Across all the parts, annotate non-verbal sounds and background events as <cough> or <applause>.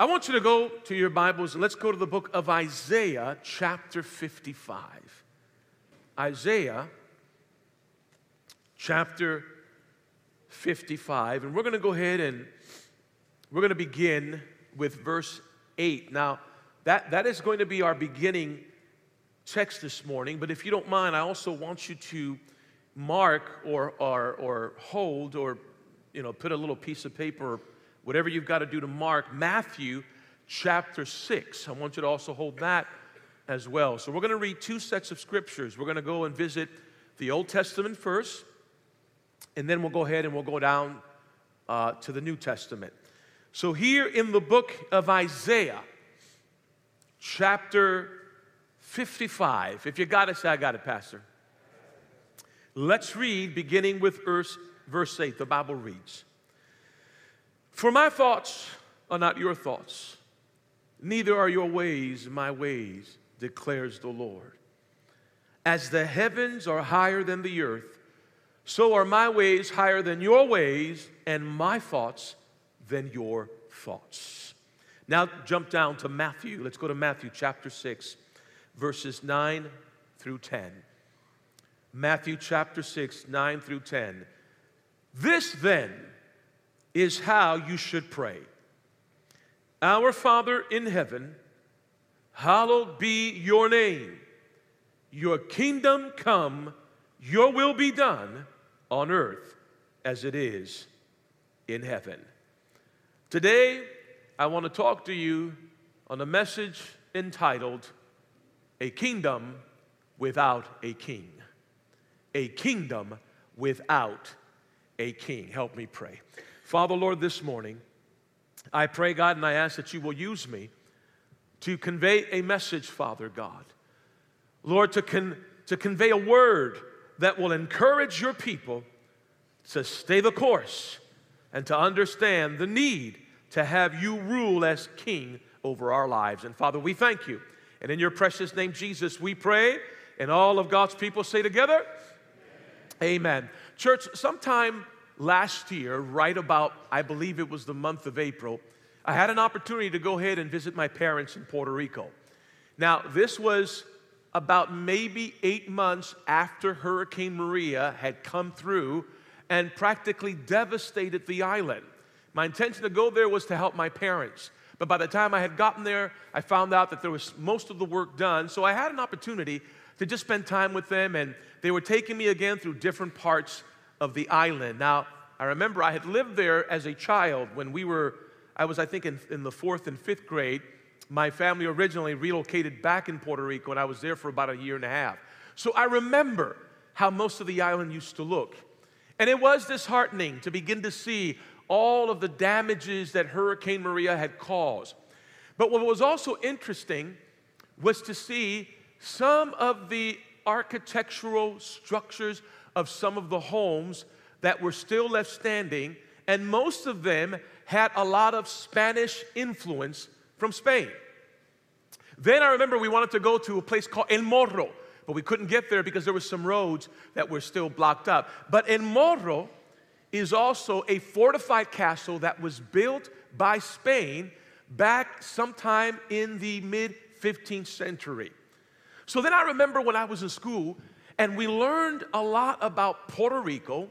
I want you to go to your Bibles and let's go to the book of Isaiah, chapter 55. Isaiah, chapter 55. And we're going to go ahead and we're going to begin with verse 8. Now, that, that is going to be our beginning text this morning, but if you don't mind, I also want you to mark or, or, or hold or you know, put a little piece of paper whatever you've got to do to mark Matthew chapter 6. I want you to also hold that as well. So we're going to read two sets of scriptures. We're going to go and visit the Old Testament first, and then we'll go ahead and we'll go down uh, to the New Testament. So here in the book of Isaiah, chapter 55, if you got it, say, I got it, Pastor. Let's read beginning with verse, verse 8. The Bible reads. For my thoughts are not your thoughts, neither are your ways my ways, declares the Lord. As the heavens are higher than the earth, so are my ways higher than your ways, and my thoughts than your thoughts. Now jump down to Matthew. Let's go to Matthew chapter 6, verses 9 through 10. Matthew chapter 6, 9 through 10. This then is how you should pray. Our Father in heaven, hallowed be your name. Your kingdom come, your will be done on earth as it is in heaven. Today, I want to talk to you on a message entitled A Kingdom Without a King. A Kingdom Without a King. Help me pray. Father, Lord, this morning, I pray, God, and I ask that you will use me to convey a message, Father God. Lord, to, con- to convey a word that will encourage your people to stay the course and to understand the need to have you rule as king over our lives. And Father, we thank you. And in your precious name, Jesus, we pray. And all of God's people say together, Amen. Amen. Church, sometime last year, right about, I believe it was the month of April, I had an opportunity to go ahead and visit my parents in Puerto Rico. Now, this was about maybe eight months after Hurricane Maria had come through and practically devastated the island. My intention to go there was to help my parents. But by the time I had gotten there, I found out that there was most of the work done. So I had an opportunity to just spend time with them, and they were taking me again through different parts of the island. Now, I remember I had lived there as a child when we were, I was, I think, in, in the fourth and fifth grade. My family originally relocated back in Puerto Rico, and I was there for about a year and a half. So I remember how most of the island used to look. And it was disheartening to begin to see all of the damages that Hurricane Maria had caused. But what was also interesting was to see some of the architectural structures of some of the homes that were still left standing, and most of them had a lot of Spanish influence from Spain. Then I remember we wanted to go to a place called El Morro, but we couldn't get there because there were some roads that were still blocked up. But El Morro is also a fortified castle that was built by Spain back sometime in the mid 15th century. So then I remember when I was in school, and we learned a lot about Puerto Rico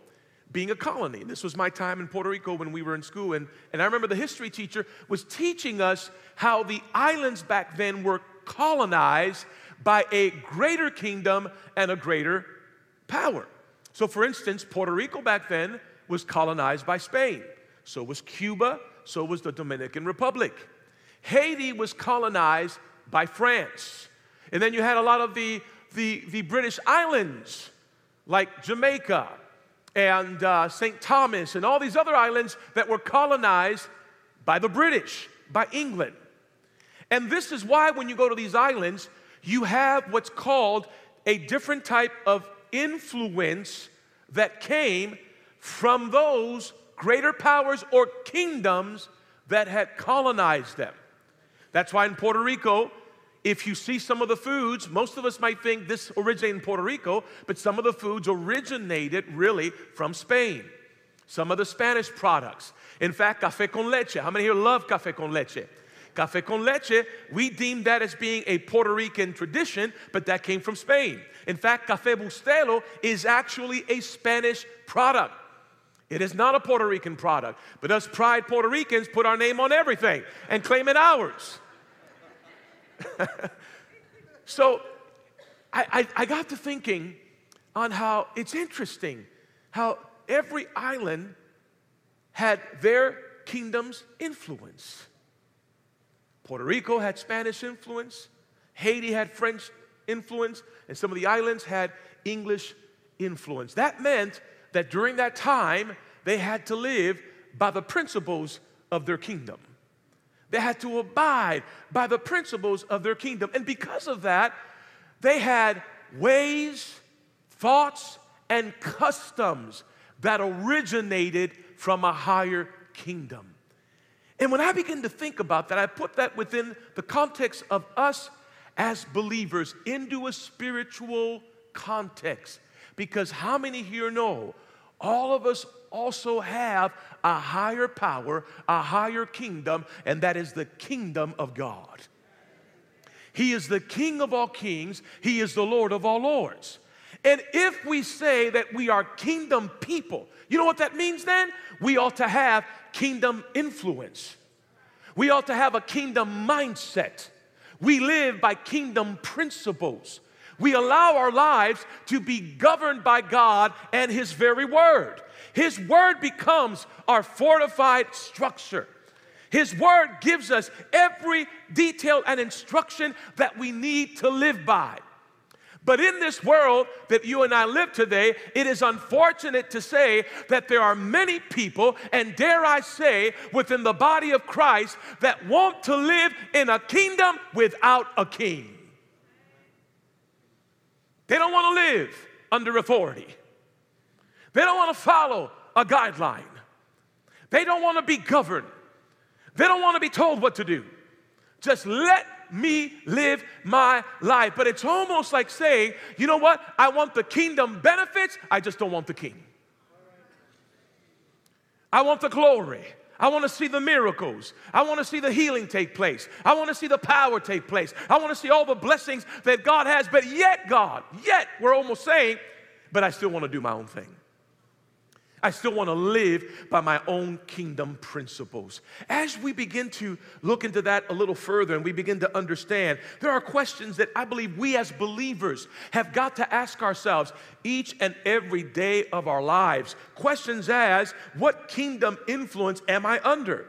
being a colony. This was my time in Puerto Rico when we were in school. And, and I remember the history teacher was teaching us how the islands back then were colonized by a greater kingdom and a greater power. So, for instance, Puerto Rico back then was colonized by Spain. So was Cuba. So was the Dominican Republic. Haiti was colonized by France. And then you had a lot of the the, the British islands like Jamaica and uh, St. Thomas and all these other islands that were colonized by the British, by England. And this is why, when you go to these islands, you have what's called a different type of influence that came from those greater powers or kingdoms that had colonized them. That's why in Puerto Rico, if you see some of the foods, most of us might think this originated in Puerto Rico, but some of the foods originated really from Spain. Some of the Spanish products. In fact, café con leche. How many here love café con leche? Café con leche, we deem that as being a Puerto Rican tradition, but that came from Spain. In fact, Café Bustelo is actually a Spanish product. It is not a Puerto Rican product, but us pride Puerto Ricans put our name on everything and claim it ours. <laughs> so I, I, I got to thinking on how it's interesting how every island had their kingdom's influence. Puerto Rico had Spanish influence, Haiti had French influence, and some of the islands had English influence. That meant that during that time, they had to live by the principles of their kingdom. They had to abide by the principles of their kingdom. And because of that, they had ways, thoughts, and customs that originated from a higher kingdom. And when I begin to think about that, I put that within the context of us as believers into a spiritual context. Because how many here know all of us also have a higher power, a higher kingdom, and that is the kingdom of God? He is the King of all kings, He is the Lord of all lords. And if we say that we are kingdom people, you know what that means then? We ought to have kingdom influence. We ought to have a kingdom mindset. We live by kingdom principles. We allow our lives to be governed by God and His very word. His word becomes our fortified structure. His word gives us every detail and instruction that we need to live by. But in this world that you and I live today, it is unfortunate to say that there are many people, and dare I say, within the body of Christ, that want to live in a kingdom without a king. They don't want to live under authority, they don't want to follow a guideline, they don't want to be governed, they don't want to be told what to do. Just let me live my life. But it's almost like saying, you know what? I want the kingdom benefits, I just don't want the king. I want the glory. I want to see the miracles. I want to see the healing take place. I want to see the power take place. I want to see all the blessings that God has. But yet, God, yet, we're almost saying, but I still want to do my own thing. I still want to live by my own kingdom principles. As we begin to look into that a little further and we begin to understand, there are questions that I believe we as believers have got to ask ourselves each and every day of our lives. Questions as what kingdom influence am I under?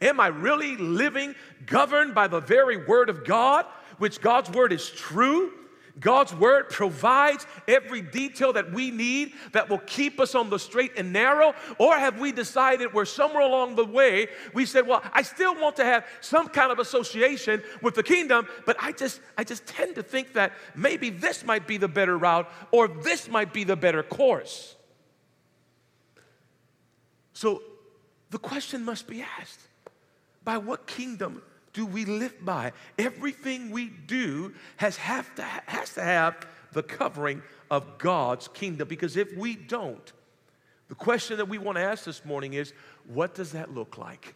Am I really living governed by the very word of God, which God's word is true? God's word provides every detail that we need that will keep us on the straight and narrow? Or have we decided where somewhere along the way we said, well, I still want to have some kind of association with the kingdom, but I just I just tend to think that maybe this might be the better route or this might be the better course. So the question must be asked by what kingdom do we live by? Everything we do has, have to, has to have the covering of God's kingdom because if we don't, the question that we want to ask this morning is what does that look like?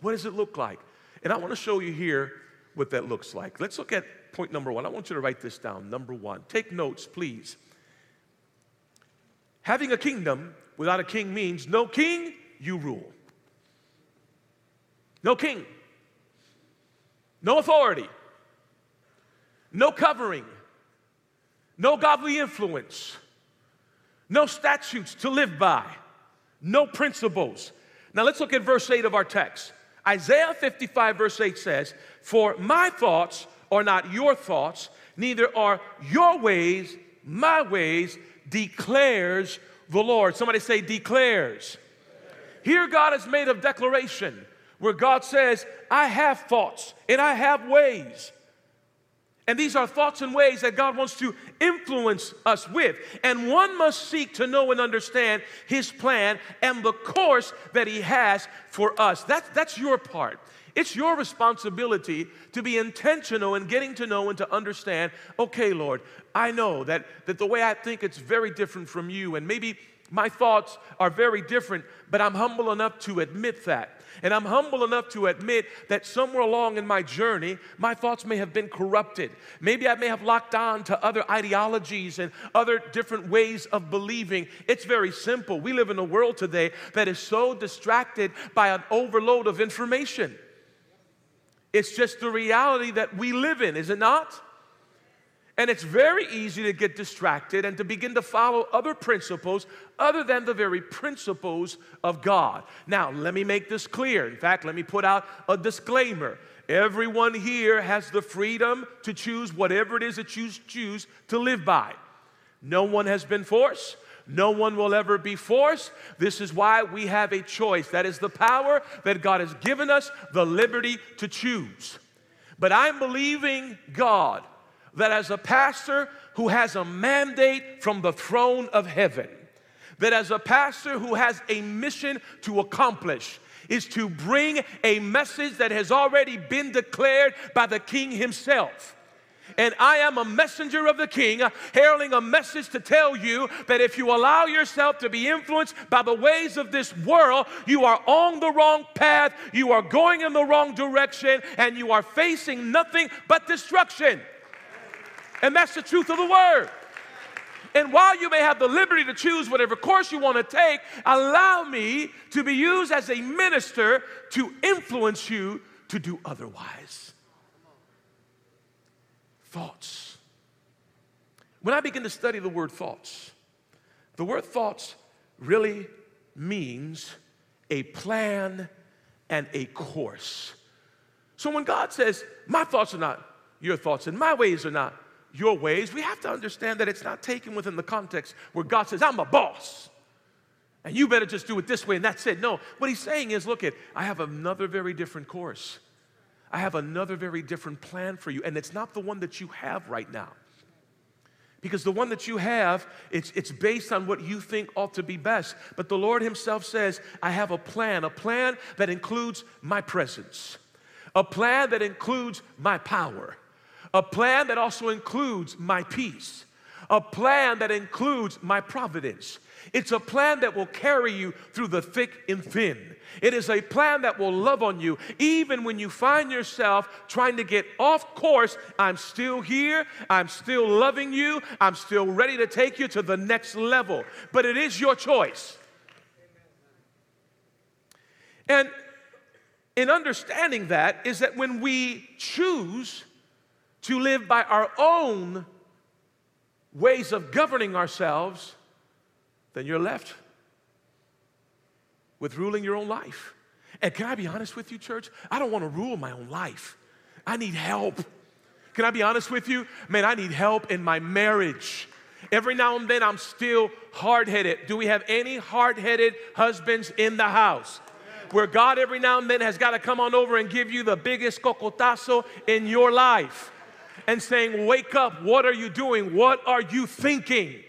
What does it look like? And I want to show you here what that looks like. Let's look at point number one. I want you to write this down. Number one. Take notes, please. Having a kingdom without a king means no king, you rule. No king. No authority, no covering, no godly influence, no statutes to live by, no principles. Now let's look at verse 8 of our text. Isaiah 55, verse 8 says, For my thoughts are not your thoughts, neither are your ways my ways, declares the Lord. Somebody say, declares. Here God has made a declaration where God says, I have thoughts and I have ways. And these are thoughts and ways that God wants to influence us with. And one must seek to know and understand His plan and the course that He has for us. That's, that's your part. It's your responsibility to be intentional in getting to know and to understand okay, Lord, I know that, that the way I think it's very different from you. And maybe My thoughts are very different, but I'm humble enough to admit that. And I'm humble enough to admit that somewhere along in my journey, my thoughts may have been corrupted. Maybe I may have locked on to other ideologies and other different ways of believing. It's very simple. We live in a world today that is so distracted by an overload of information. It's just the reality that we live in, is it not? And it's very easy to get distracted and to begin to follow other principles other than the very principles of God. Now, let me make this clear. In fact, let me put out a disclaimer. Everyone here has the freedom to choose whatever it is that you choose to live by. No one has been forced. No one will ever be forced. This is why we have a choice. That is the power that God has given us, the liberty to choose. But I'm believing God that as a pastor who has a mandate from the throne of heaven, that as a pastor who has a mission to accomplish, is to bring a message that has already been declared by the king himself. And I am a messenger of the king, heralding a message to tell you that if you allow yourself to be influenced by the ways of this world, you are on the wrong path, you are going in the wrong direction, and you are facing nothing but destruction. And that's the truth of the word. And while you may have the liberty to choose whatever course you want to take, allow me to be used as a minister to influence you to do otherwise. Thoughts. When I begin to study the word thoughts, the word thoughts really means a plan and a course. So when God says, My thoughts are not your thoughts, and my ways are not your ways, we have to understand that it's not taken within the context where God says, I'm a boss. And you better just do it this way, and that's it. No, what he's saying is, look at, I have another very different course. I have another very different plan for you, and it's not the one that you have right now. Because the one that you have, it's, it's based on what you think ought to be best. But the Lord Himself says, I have a plan, a plan that includes my presence, a plan that includes my power, a plan that also includes my peace, a plan that includes my providence. It's a plan that will carry you through the thick and thin. It is a plan that will love on you even when you find yourself trying to get off course. I'm still here. I'm still loving you. I'm still ready to take you to the next level. But it is your choice. And in understanding that, is that when we choose to live by our own ways of governing ourselves, then you're left with ruling your own life. And can I be honest with you, church? I don't want to rule my own life. I need help. Can I be honest with you? Man, I need help in my marriage. Every now and then I'm still hard headed. Do we have any hard headed husbands in the house? Where God every now and then has got to come on over and give you the biggest cocotazo in your life and saying, Wake up, what are you doing? What are you thinking?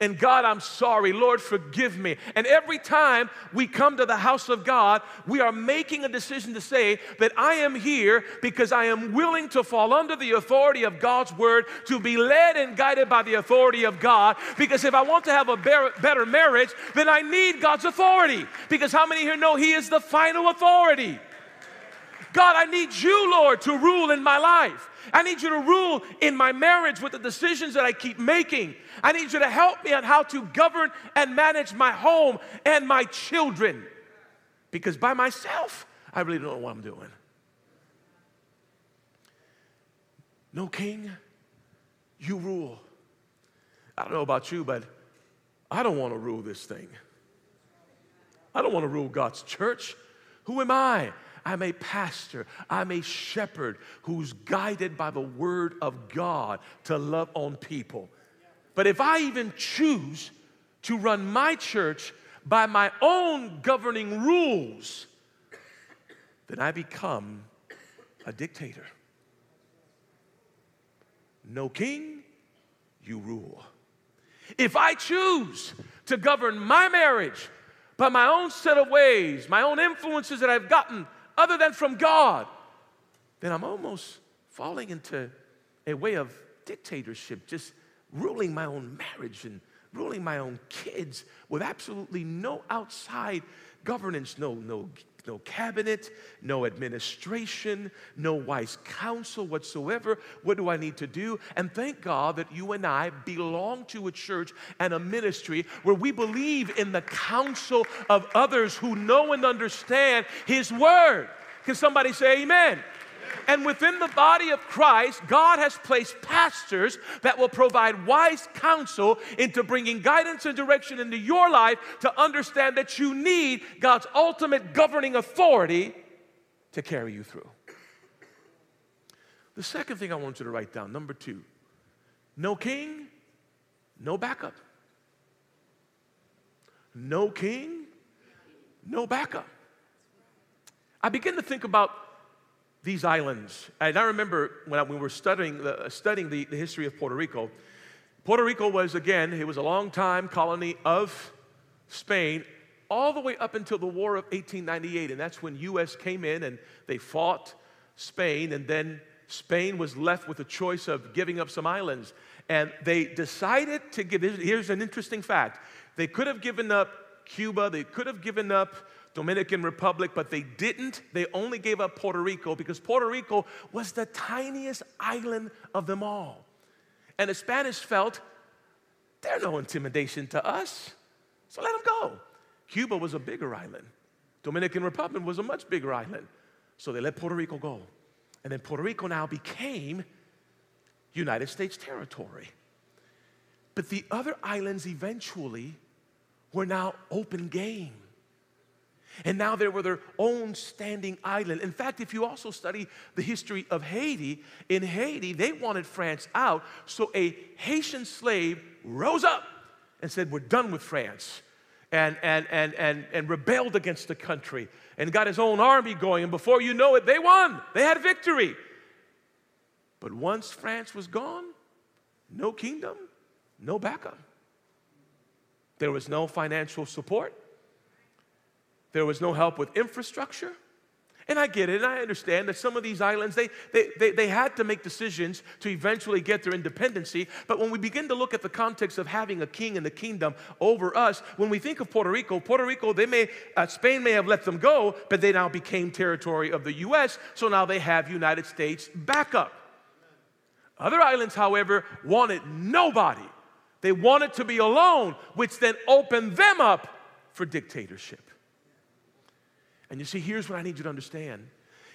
And God, I'm sorry. Lord, forgive me. And every time we come to the house of God, we are making a decision to say that I am here because I am willing to fall under the authority of God's word, to be led and guided by the authority of God. Because if I want to have a better marriage, then I need God's authority. Because how many here know He is the final authority? God, I need you, Lord, to rule in my life. I need you to rule in my marriage with the decisions that I keep making. I need you to help me on how to govern and manage my home and my children. Because by myself, I really don't know what I'm doing. No king, you rule. I don't know about you, but I don't want to rule this thing. I don't want to rule God's church. Who am I? I'm a pastor, I'm a shepherd who's guided by the word of God to love on people. But if I even choose to run my church by my own governing rules, then I become a dictator. No king, you rule. If I choose to govern my marriage by my own set of ways, my own influences that I've gotten other than from God, then I'm almost falling into a way of dictatorship, just ruling my own marriage and ruling my own kids with absolutely no outside governance, no, no, no cabinet, no administration, no wise counsel whatsoever. What do I need to do? And thank God that you and I belong to a church and a ministry where we believe in the counsel of others who know and understand His Word. Can somebody say amen? And within the body of Christ, God has placed pastors that will provide wise counsel into bringing guidance and direction into your life to understand that you need God's ultimate governing authority to carry you through. The second thing I want you to write down, number two, no king, no backup. No king, no backup. I begin to think about these islands. And I remember when, I, when we were studying, the, uh, studying the, the history of Puerto Rico, Puerto Rico was, again, it was a long time colony of Spain all the way up until the War of 1898. And that's when U.S. came in and they fought Spain. And then Spain was left with a choice of giving up some islands. And they decided to give, here's an interesting fact. They could have given up Cuba, they could have given up Dominican Republic, but they didn't. They only gave up Puerto Rico because Puerto Rico was the tiniest island of them all. And the Spanish felt they're no intimidation to us, so let them go. Cuba was a bigger island. Dominican Republic was a much bigger island. So they let Puerto Rico go. And then Puerto Rico now became United States territory. But the other islands eventually were now open game. And now they were their own standing island. In fact, if you also study the history of Haiti, in Haiti, they wanted France out. So a Haitian slave rose up and said, We're done with France. And, and, and, and, and rebelled against the country and got his own army going. And before you know it, they won. They had victory. But once France was gone, no kingdom, no backup. There was no financial support. There was no help with infrastructure. And I get it, and I understand that some of these islands, they, they, they, they, had to make decisions to eventually get their independency. But when we begin to look at the context of having a king in the kingdom over us, when we think of Puerto Rico, Puerto Rico, they may, uh, Spain may have let them go, but they now became territory of the U.S., so now they have United States backup. Other islands, however, wanted nobody. They wanted to be alone, which then opened them up for dictatorship. And you see, here's what I need you to understand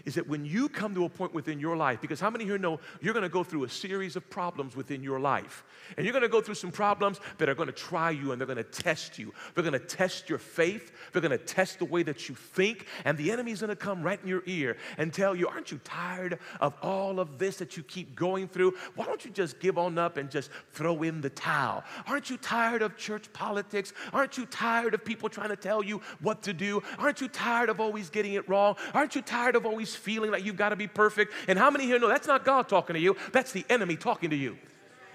is that when you come to a point within your life, because how many here know you're going to go through a series of problems within your life? And you're going to go through some problems that are going to try you and they're going to test you. They're going to test your faith. They're going to test the way that you think. And the enemy's going to come right in your ear and tell you, Aren't you tired of all of this that you keep going through? Why don't you just give on up and just throw in the towel? Aren't you tired of church politics? Aren't you tired of people trying to tell you what to do? Aren't you tired of always getting it wrong? Aren't you tired of always feeling like you've got to be perfect. And how many here know that's not God talking to you? That's the enemy talking to you.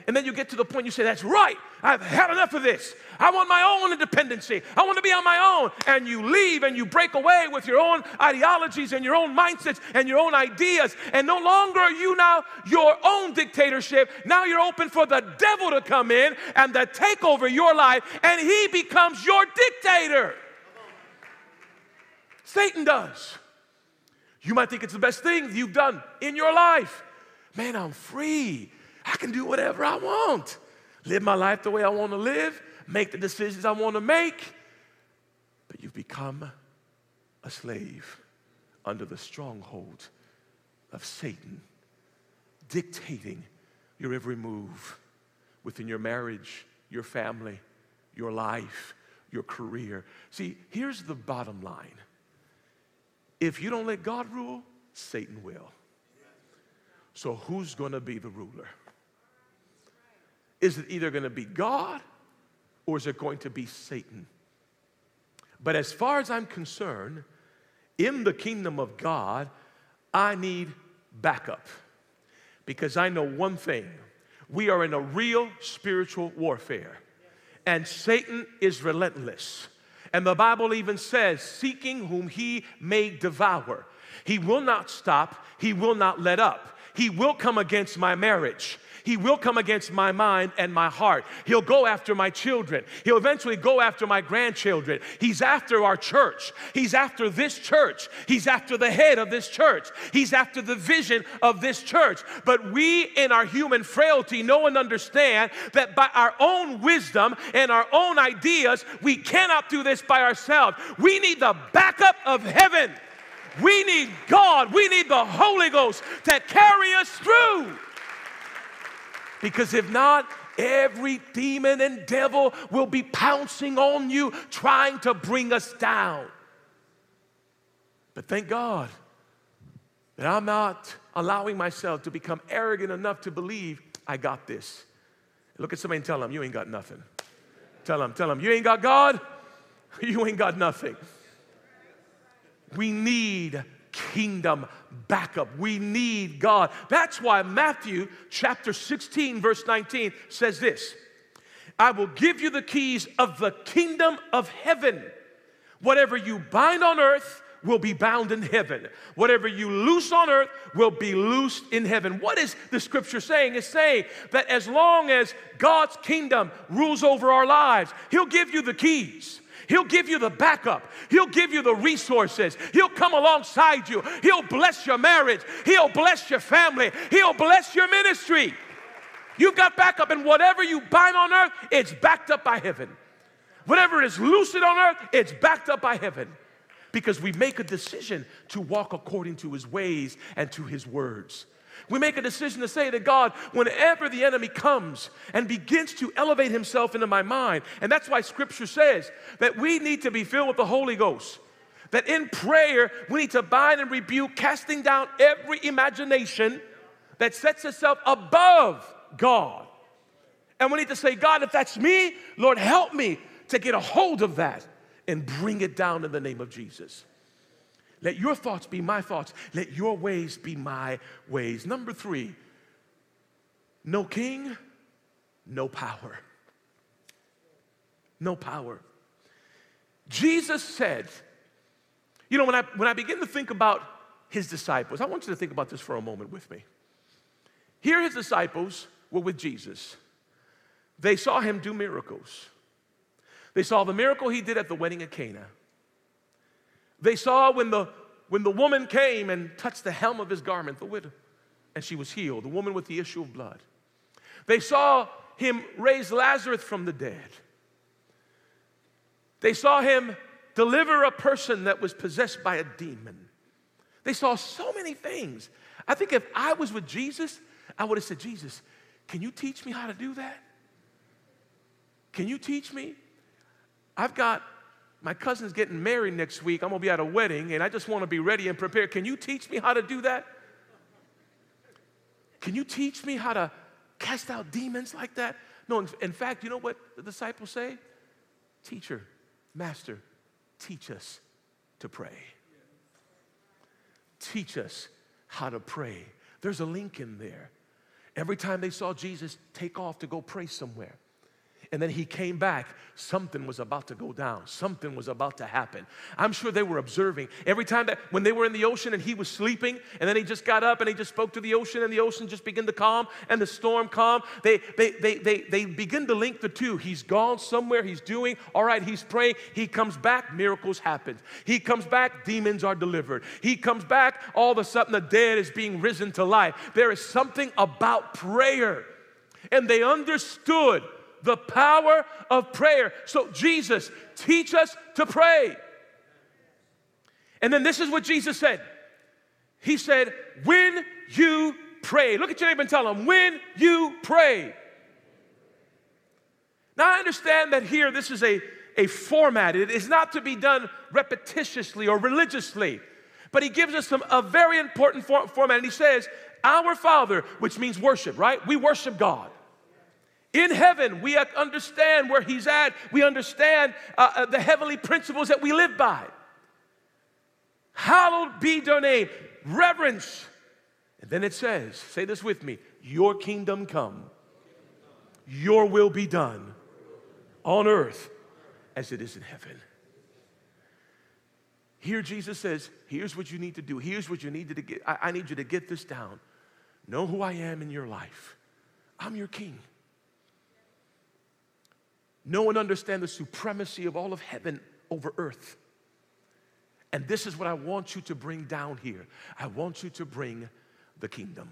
And then you get to the point you say, That's right, I've had enough of this. I want my own independency. I want to be on my own. And you leave and you break away with your own ideologies and your own mindsets and your own ideas. And no longer are you now your own dictatorship. Now you're open for the devil to come in and to take over your life, and he becomes your dictator. Satan does. You might think it's the best thing you've done in your life. Man, I'm free. I can do whatever I want. Live my life the way I want to live, make the decisions I want to make. But you've become a slave under the stronghold of Satan, dictating your every move within your marriage, your family, your life, your career. See, here's the bottom line if you don't let God rule, Satan will. So who's going to be the ruler? Is it either going to be God or is it going to be Satan? But as far as I'm concerned, in the kingdom of God, I need backup because I know one thing we are in a real spiritual warfare, and Satan is relentless. And the Bible even says, seeking whom he may devour. He will not stop, he will not let up. He will come against my marriage. He will come against my mind and my heart. He'll go after my children. He'll eventually go after my grandchildren. He's after our church. He's after this church. He's after the head of this church. He's after the vision of this church. But we, in our human frailty, know and understand that by our own wisdom and our own ideas, we cannot do this by ourselves. We need the backup of heaven. We need God. We need the Holy Ghost to carry us through. Because if not, every demon and devil will be pouncing on you, trying to bring us down. But thank God that I'm not allowing myself to become arrogant enough to believe I got this. Look at somebody and tell them, You ain't got nothing. Tell them, tell them, You ain't got God, <laughs> you ain't got nothing. We need kingdom backup. We need God. That's why Matthew chapter 16, verse 19 says this I will give you the keys of the kingdom of heaven. Whatever you bind on earth will be bound in heaven. Whatever you loose on earth will be loosed in heaven. What is the scripture saying? It's saying that as long as God's kingdom rules over our lives, He'll give you the keys. He'll give you the backup. He'll give you the resources. He'll come alongside you. He'll bless your marriage. He'll bless your family. He'll bless your ministry. You've got backup, and whatever you bind on earth, it's backed up by heaven. Whatever is loosed on earth, it's backed up by heaven. Because we make a decision to walk according to his ways and to his words. We make a decision to say to God, whenever the enemy comes and begins to elevate himself into my mind, and that's why scripture says that we need to be filled with the Holy Ghost. That in prayer, we need to bind and rebuke, casting down every imagination that sets itself above God. And we need to say, God, if that's me, Lord, help me to get a hold of that and bring it down in the name of Jesus. Let your thoughts be my thoughts. Let your ways be my ways. Number three, no king, no power. No power. Jesus said, you know, when I, when I begin to think about his disciples, I want you to think about this for a moment with me. Here, his disciples were with Jesus. They saw him do miracles. They saw the miracle he did at the wedding at Cana. They saw when the, when the woman came and touched the hem of his garment, the widow, and she was healed, the woman with the issue of blood. They saw him raise Lazarus from the dead. They saw him deliver a person that was possessed by a demon. They saw so many things. I think if I was with Jesus, I would have said, Jesus, can you teach me how to do that? Can you teach me? I've got my cousin's getting married next week. I'm going to be at a wedding and I just want to be ready and prepared. Can you teach me how to do that? Can you teach me how to cast out demons like that? No, in fact, you know what the disciples say? Teacher, master, teach us to pray. Teach us how to pray. There's a link in there. Every time they saw Jesus take off to go pray somewhere, and then he came back. Something was about to go down. Something was about to happen. I'm sure they were observing. Every time that when they were in the ocean and he was sleeping, and then he just got up and he just spoke to the ocean, and the ocean just began to calm and the storm calm, they they they they, they begin to link the two. He's gone somewhere, he's doing, all right, he's praying, he comes back, miracles happen. He comes back, demons are delivered. He comes back, all of a sudden the dead is being risen to life. There is something about prayer. And they understood the power of prayer. So, Jesus, teach us to pray. And then this is what Jesus said He said, When you pray, look at your neighbor and tell them, When you pray. Now, I understand that here this is a, a format, it is not to be done repetitiously or religiously. But he gives us some, a very important for, format, and he says, Our Father, which means worship, right? We worship God. In heaven, we understand where He's at. We understand uh, uh, the heavenly principles that we live by. Hallowed be your name. Reverence. And then it says, say this with me Your kingdom come, your will be done on earth as it is in heaven. Here, Jesus says, Here's what you need to do. Here's what you need to get. I, I need you to get this down. Know who I am in your life. I'm your king. No one understands the supremacy of all of heaven over earth. And this is what I want you to bring down here. I want you to bring the kingdom.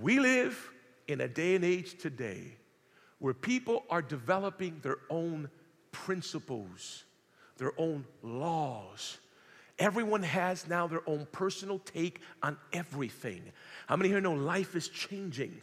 We live in a day and age today where people are developing their own principles, their own laws. Everyone has now their own personal take on everything. How many here know life is changing?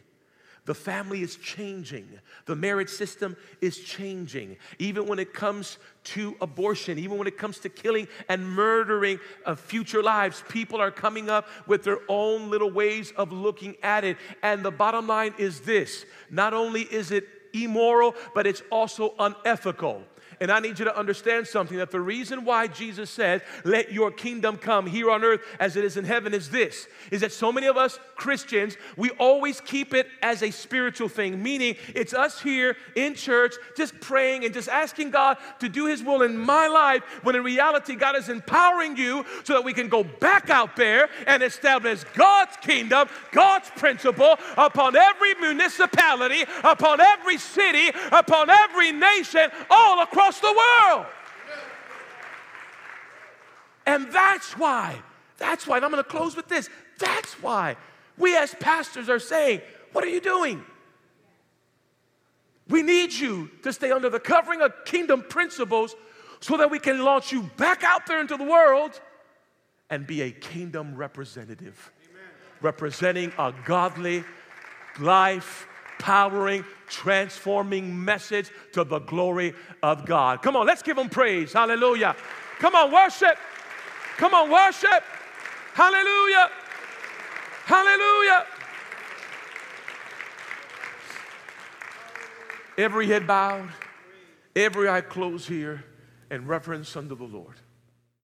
The family is changing. The marriage system is changing. Even when it comes to abortion, even when it comes to killing and murdering of future lives, people are coming up with their own little ways of looking at it. And the bottom line is this not only is it immoral, but it's also unethical. And I need you to understand something that the reason why Jesus said, Let your kingdom come here on earth as it is in heaven is this is that so many of us Christians, we always keep it as a spiritual thing, meaning it's us here in church just praying and just asking God to do His will in my life, when in reality, God is empowering you so that we can go back out there and establish God's kingdom, God's principle upon every municipality, upon every city, upon every nation, all across across the world. And that's why, that's why, and I'm to close with this. That's why we as pastors are saying, What are you doing? We need you to stay under the covering of kingdom principles so that we can launch you back out there into the world and be a kingdom representative, Amen. representing a godly life empowering, transforming message to the glory of God. Come on, let's give him praise. Hallelujah. Come on, worship. Come on, worship. Hallelujah. Hallelujah. Every head bowed, every eye closed here in reverence unto the Lord.